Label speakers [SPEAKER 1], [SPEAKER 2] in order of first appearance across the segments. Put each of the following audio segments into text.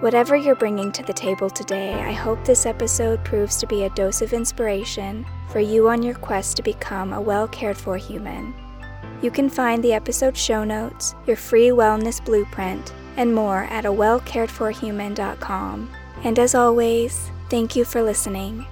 [SPEAKER 1] Whatever you're bringing to the table today, I hope this episode proves to be a dose of inspiration for you on your quest to become a well cared for human. You can find the episode show notes, your free wellness blueprint, and more at a wellcaredforhuman.com. And as always, thank you for listening.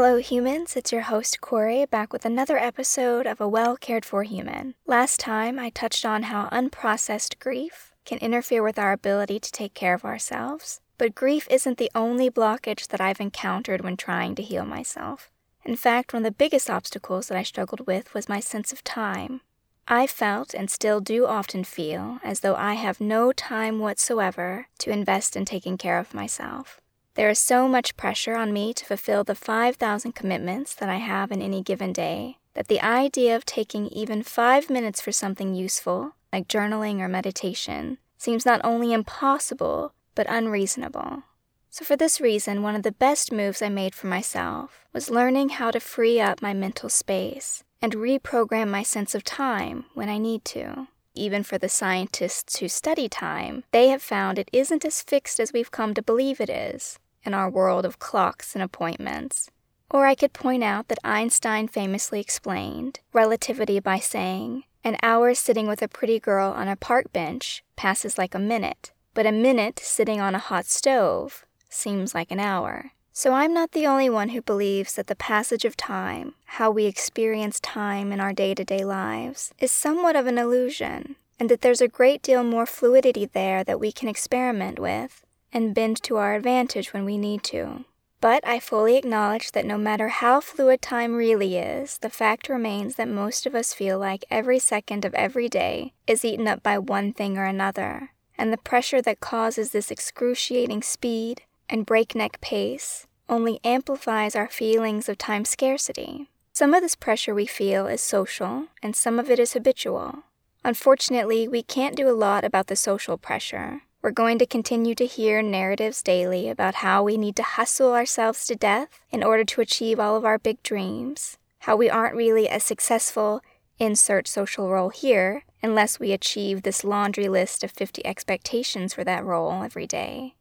[SPEAKER 1] Hello, humans. It's your host, Kory, back with another episode of A Well Cared For Human. Last time, I touched on how unprocessed grief can interfere with our ability to take care of ourselves. But grief isn't the only blockage that I've encountered when trying to heal myself. In fact, one of the biggest obstacles that I struggled with was my sense of time. I felt and still do often feel as though I have no time whatsoever to invest in taking care of myself. There is so much pressure on me to fulfill the 5,000 commitments that I have in any given day that the idea of taking even five minutes for something useful, like journaling or meditation, seems not only impossible, but unreasonable. So, for this reason, one of the best moves I made for myself was learning how to free up my mental space and reprogram my sense of time when I need to. Even for the scientists who study time, they have found it isn't as fixed as we've come to believe it is in our world of clocks and appointments. Or I could point out that Einstein famously explained relativity by saying, An hour sitting with a pretty girl on a park bench passes like a minute, but a minute sitting on a hot stove seems like an hour. So I'm not the only one who believes that the passage of time, how we experience time in our day to day lives, is somewhat of an illusion, and that there's a great deal more fluidity there that we can experiment with and bend to our advantage when we need to. But I fully acknowledge that no matter how fluid time really is, the fact remains that most of us feel like every second of every day is eaten up by one thing or another, and the pressure that causes this excruciating speed and breakneck pace only amplifies our feelings of time scarcity. Some of this pressure we feel is social, and some of it is habitual. Unfortunately, we can't do a lot about the social pressure, we're going to continue to hear narratives daily about how we need to hustle ourselves to death in order to achieve all of our big dreams, how we aren't really a successful, insert social role here unless we achieve this laundry list of 50 expectations for that role every day.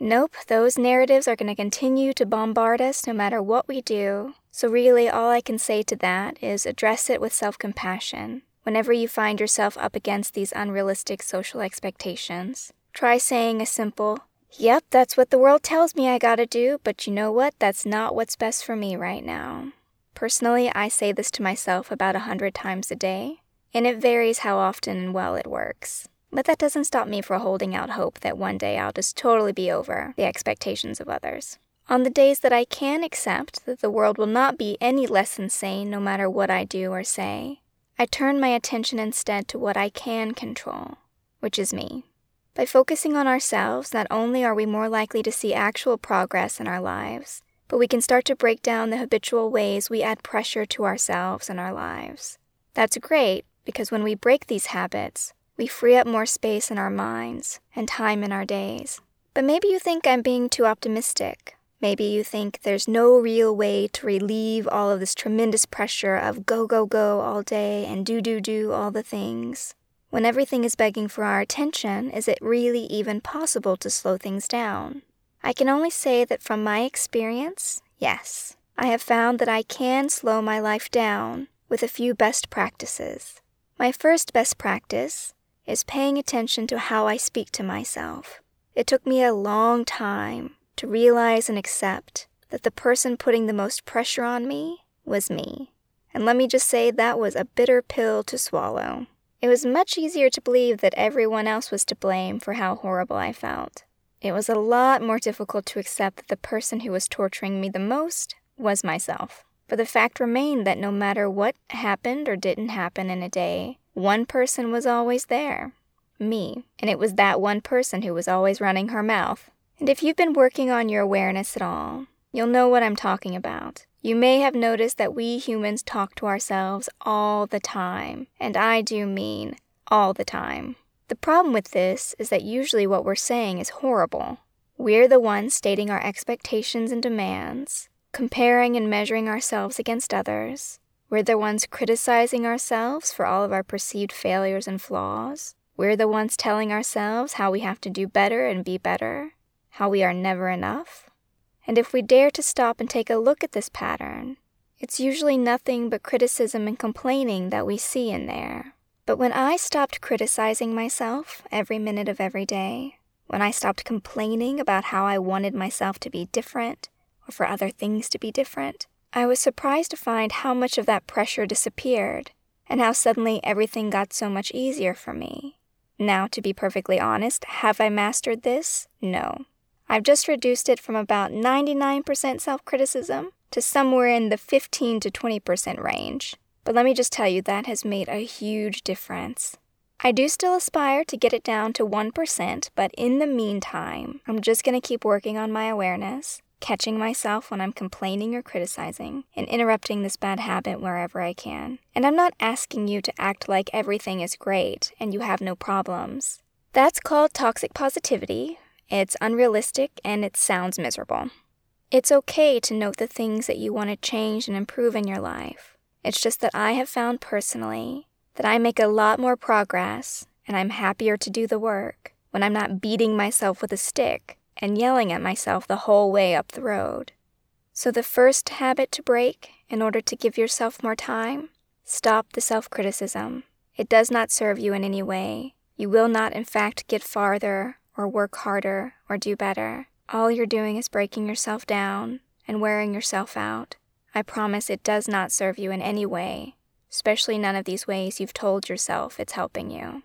[SPEAKER 1] Nope, those narratives are going to continue to bombard us no matter what we do. So, really, all I can say to that is address it with self compassion whenever you find yourself up against these unrealistic social expectations. Try saying a simple, Yep, that's what the world tells me I gotta do, but you know what? That's not what's best for me right now. Personally, I say this to myself about a hundred times a day, and it varies how often and well it works. But that doesn't stop me from holding out hope that one day I'll just totally be over the expectations of others. On the days that I can accept that the world will not be any less insane no matter what I do or say, I turn my attention instead to what I can control, which is me. By focusing on ourselves, not only are we more likely to see actual progress in our lives, but we can start to break down the habitual ways we add pressure to ourselves and our lives. That's great because when we break these habits, we free up more space in our minds and time in our days. But maybe you think I'm being too optimistic. Maybe you think there's no real way to relieve all of this tremendous pressure of go, go, go all day and do, do, do all the things. When everything is begging for our attention, is it really even possible to slow things down? I can only say that from my experience, yes. I have found that I can slow my life down with a few best practices. My first best practice is paying attention to how I speak to myself. It took me a long time to realize and accept that the person putting the most pressure on me was me. And let me just say that was a bitter pill to swallow. It was much easier to believe that everyone else was to blame for how horrible I felt. It was a lot more difficult to accept that the person who was torturing me the most was myself. For the fact remained that no matter what happened or didn't happen in a day, one person was always there me. And it was that one person who was always running her mouth. And if you've been working on your awareness at all, you'll know what I'm talking about. You may have noticed that we humans talk to ourselves all the time, and I do mean all the time. The problem with this is that usually what we're saying is horrible. We're the ones stating our expectations and demands, comparing and measuring ourselves against others. We're the ones criticizing ourselves for all of our perceived failures and flaws. We're the ones telling ourselves how we have to do better and be better, how we are never enough. And if we dare to stop and take a look at this pattern, it's usually nothing but criticism and complaining that we see in there. But when I stopped criticizing myself every minute of every day, when I stopped complaining about how I wanted myself to be different or for other things to be different, I was surprised to find how much of that pressure disappeared and how suddenly everything got so much easier for me. Now, to be perfectly honest, have I mastered this? No. I've just reduced it from about 99% self criticism to somewhere in the 15 to 20% range. But let me just tell you, that has made a huge difference. I do still aspire to get it down to 1%, but in the meantime, I'm just going to keep working on my awareness, catching myself when I'm complaining or criticizing, and interrupting this bad habit wherever I can. And I'm not asking you to act like everything is great and you have no problems. That's called toxic positivity, it's unrealistic and it sounds miserable. It's okay to note the things that you want to change and improve in your life. It's just that I have found personally that I make a lot more progress and I'm happier to do the work when I'm not beating myself with a stick and yelling at myself the whole way up the road. So, the first habit to break in order to give yourself more time stop the self criticism. It does not serve you in any way. You will not, in fact, get farther or work harder or do better. All you're doing is breaking yourself down and wearing yourself out. I promise it does not serve you in any way, especially none of these ways you've told yourself it's helping you.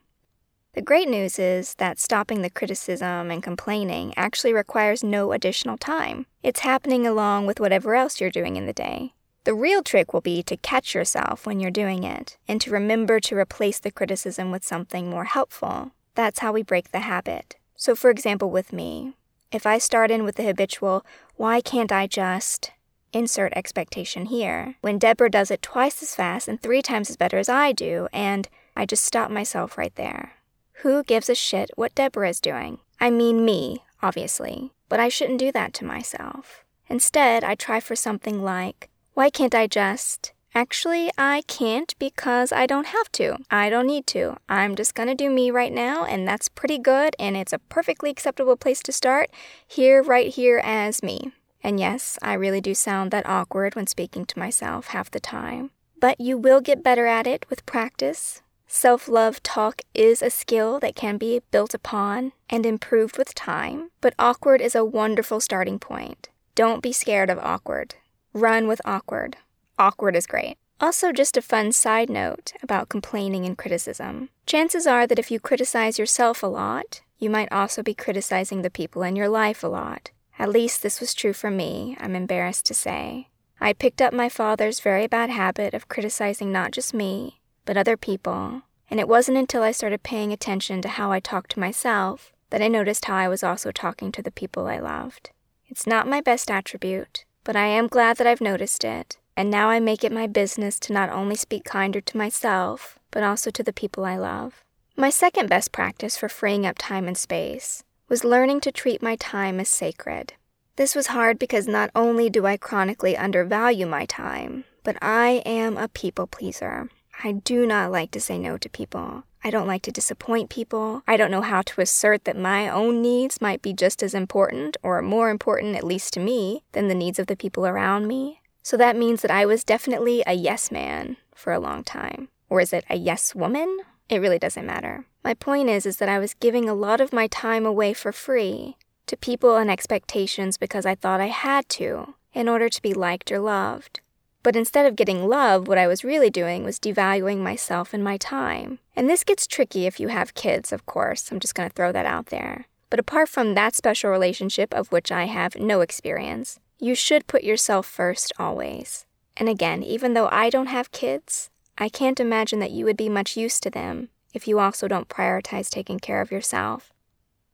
[SPEAKER 1] The great news is that stopping the criticism and complaining actually requires no additional time. It's happening along with whatever else you're doing in the day. The real trick will be to catch yourself when you're doing it and to remember to replace the criticism with something more helpful. That's how we break the habit. So, for example, with me, if I start in with the habitual, why can't I just insert expectation here, when Deborah does it twice as fast and three times as better as I do, and I just stop myself right there. Who gives a shit what Deborah is doing? I mean, me, obviously, but I shouldn't do that to myself. Instead, I try for something like, why can't I just Actually, I can't because I don't have to. I don't need to. I'm just gonna do me right now, and that's pretty good, and it's a perfectly acceptable place to start, here, right here, as me. And yes, I really do sound that awkward when speaking to myself half the time. But you will get better at it with practice. Self love talk is a skill that can be built upon and improved with time, but awkward is a wonderful starting point. Don't be scared of awkward. Run with awkward awkward is great. Also, just a fun side note about complaining and criticism. Chances are that if you criticize yourself a lot, you might also be criticizing the people in your life a lot. At least this was true for me, I'm embarrassed to say. I picked up my father's very bad habit of criticizing not just me, but other people, and it wasn't until I started paying attention to how I talked to myself that I noticed how I was also talking to the people I loved. It's not my best attribute, but I am glad that I've noticed it and now I make it my business to not only speak kinder to myself, but also to the people I love. My second best practice for freeing up time and space was learning to treat my time as sacred. This was hard because not only do I chronically undervalue my time, but I am a people pleaser. I do not like to say no to people. I don't like to disappoint people. I don't know how to assert that my own needs might be just as important, or more important, at least to me, than the needs of the people around me. So that means that I was definitely a yes man for a long time. Or is it a yes woman? It really doesn't matter. My point is is that I was giving a lot of my time away for free to people and expectations because I thought I had to in order to be liked or loved. But instead of getting love, what I was really doing was devaluing myself and my time. And this gets tricky if you have kids, of course. I'm just going to throw that out there. But apart from that special relationship of which I have no experience, you should put yourself first always. And again, even though I don't have kids, I can't imagine that you would be much use to them if you also don't prioritize taking care of yourself.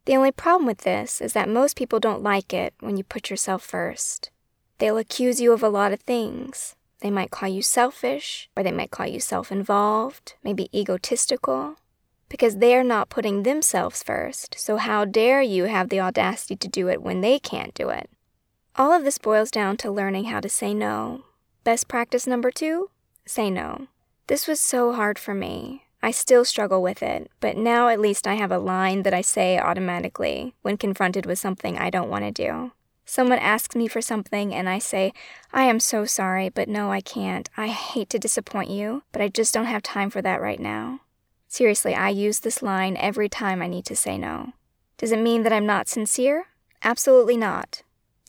[SPEAKER 1] The only problem with this is that most people don't like it when you put yourself first. They'll accuse you of a lot of things. They might call you selfish, or they might call you self involved, maybe egotistical, because they're not putting themselves first. So, how dare you have the audacity to do it when they can't do it? All of this boils down to learning how to say no. Best practice number two say no. This was so hard for me. I still struggle with it, but now at least I have a line that I say automatically when confronted with something I don't want to do. Someone asks me for something and I say, I am so sorry, but no, I can't. I hate to disappoint you, but I just don't have time for that right now. Seriously, I use this line every time I need to say no. Does it mean that I'm not sincere? Absolutely not.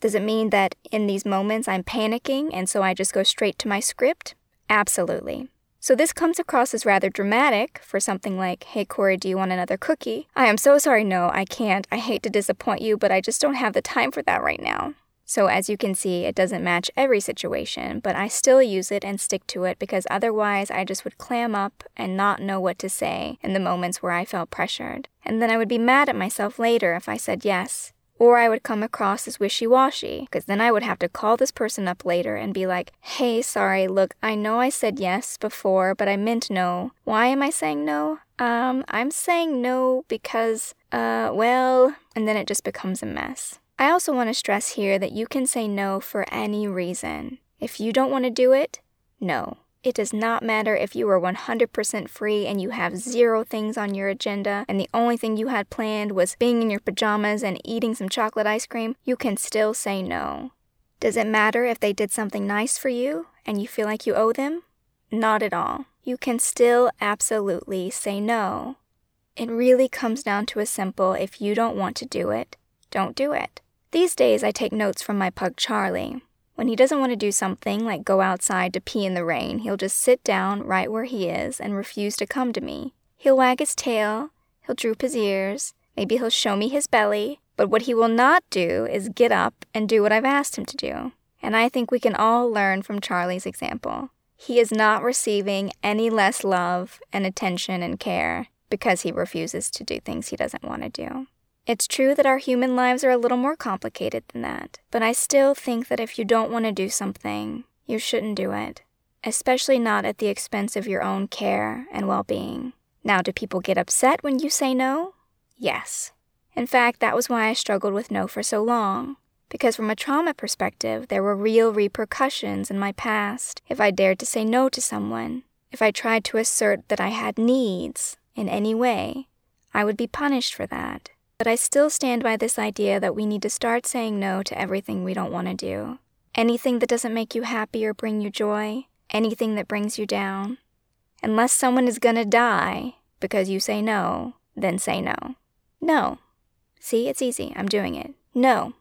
[SPEAKER 1] Does it mean that in these moments I'm panicking and so I just go straight to my script? Absolutely. So this comes across as rather dramatic for something like, Hey Kory, do you want another cookie? I am so sorry, no, I can't. I hate to disappoint you, but I just don't have the time for that right now. So, as you can see, it doesn't match every situation, but I still use it and stick to it because otherwise I just would clam up and not know what to say in the moments where I felt pressured. And then I would be mad at myself later if I said yes. Or I would come across as wishy washy, because then I would have to call this person up later and be like, hey, sorry, look, I know I said yes before, but I meant no. Why am I saying no? Um, I'm saying no because, uh, well, and then it just becomes a mess. I also want to stress here that you can say no for any reason. If you don't want to do it, no. It does not matter if you are 100% free and you have zero things on your agenda and the only thing you had planned was being in your pajamas and eating some chocolate ice cream, you can still say no. Does it matter if they did something nice for you and you feel like you owe them? Not at all. You can still absolutely say no. It really comes down to a simple if you don't want to do it, don't do it. These days I take notes from my pug Charlie. When he doesn't want to do something like go outside to pee in the rain, he'll just sit down right where he is and refuse to come to me. He'll wag his tail, he'll droop his ears, maybe he'll show me his belly, but what he will not do is get up and do what I've asked him to do. And I think we can all learn from Charlie's example. He is not receiving any less love and attention and care because he refuses to do things he doesn't want to do. It's true that our human lives are a little more complicated than that, but I still think that if you don't want to do something, you shouldn't do it, especially not at the expense of your own care and well being. Now, do people get upset when you say no? Yes. In fact, that was why I struggled with no for so long. Because from a trauma perspective, there were real repercussions in my past if I dared to say no to someone. If I tried to assert that I had needs in any way, I would be punished for that. But I still stand by this idea that we need to start saying no to everything we don't want to do. Anything that doesn't make you happy or bring you joy, anything that brings you down. Unless someone is gonna die because you say no, then say no. No. See, it's easy. I'm doing it. No.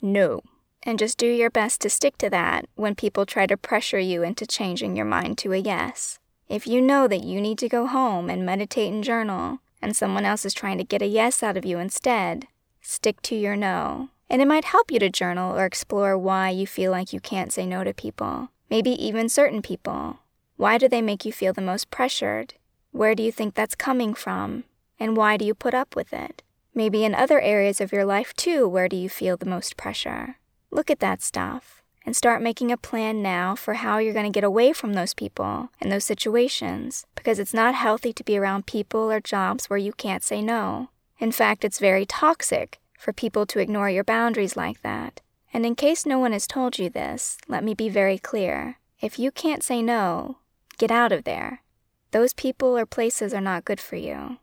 [SPEAKER 1] No. And just do your best to stick to that when people try to pressure you into changing your mind to a yes. If you know that you need to go home and meditate and journal, and someone else is trying to get a yes out of you instead, stick to your no. And it might help you to journal or explore why you feel like you can't say no to people, maybe even certain people. Why do they make you feel the most pressured? Where do you think that's coming from? And why do you put up with it? Maybe in other areas of your life too, where do you feel the most pressure? Look at that stuff and start making a plan now for how you're going to get away from those people and those situations because it's not healthy to be around people or jobs where you can't say no. In fact, it's very toxic for people to ignore your boundaries like that. And in case no one has told you this, let me be very clear. If you can't say no, get out of there. Those people or places are not good for you.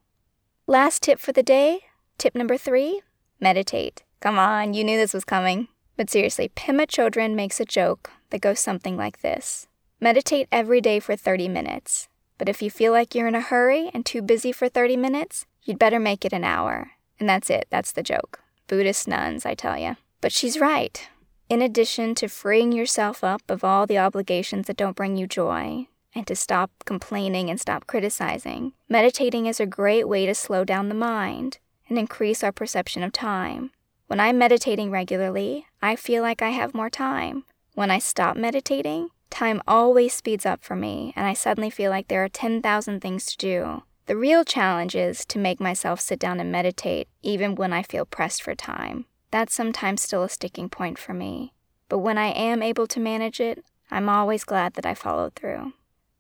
[SPEAKER 1] Last tip for the day tip number three meditate. Come on, you knew this was coming. But seriously, Pema Chodron makes a joke that goes something like this Meditate every day for 30 minutes. But if you feel like you're in a hurry and too busy for 30 minutes, you'd better make it an hour. And that's it, that's the joke. Buddhist nuns, I tell you. But she's right. In addition to freeing yourself up of all the obligations that don't bring you joy, and to stop complaining and stop criticizing, meditating is a great way to slow down the mind and increase our perception of time. When I'm meditating regularly, I feel like I have more time. When I stop meditating, time always speeds up for me, and I suddenly feel like there are 10,000 things to do. The real challenge is to make myself sit down and meditate, even when I feel pressed for time. That's sometimes still a sticking point for me. but when I am able to manage it, I'm always glad that I followed through.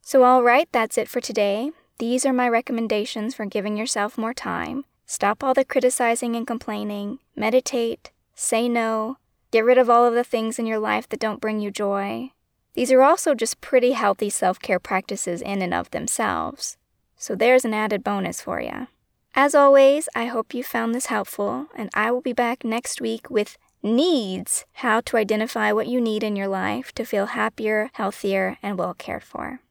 [SPEAKER 1] So, all right, that's it for today. These are my recommendations for giving yourself more time. Stop all the criticizing and complaining, meditate, say no, get rid of all of the things in your life that don't bring you joy. These are also just pretty healthy self care practices in and of themselves. So, there's an added bonus for you. As always, I hope you found this helpful, and I will be back next week with needs how to identify what you need in your life to feel happier, healthier, and well cared for.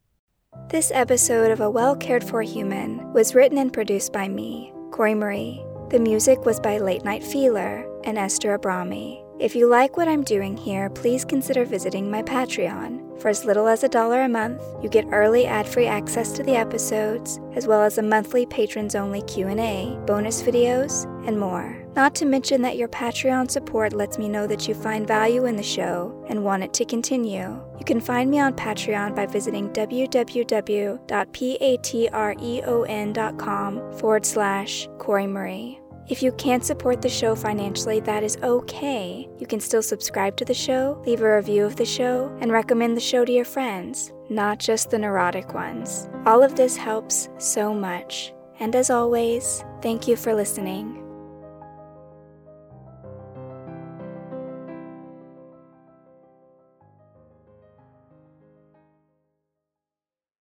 [SPEAKER 1] This episode of A Well Cared For Human was written and produced by me, Kory Marie. The music was by Late Night Feeler and Esther Abrami. If you like what I'm doing here, please consider visiting my Patreon. For as little as a dollar a month, you get early ad-free access to the episodes, as well as a monthly patrons-only Q&A, bonus videos, and more. Not to mention that your Patreon support lets me know that you find value in the show and want it to continue. You can find me on Patreon by visiting www.patreon.com forward slash Kory Marie. If you can't support the show financially, that is okay. You can still subscribe to the show, leave a review of the show, and recommend the show to your friends, not just the neurotic ones. All of this helps so much. And as always, thank you for listening.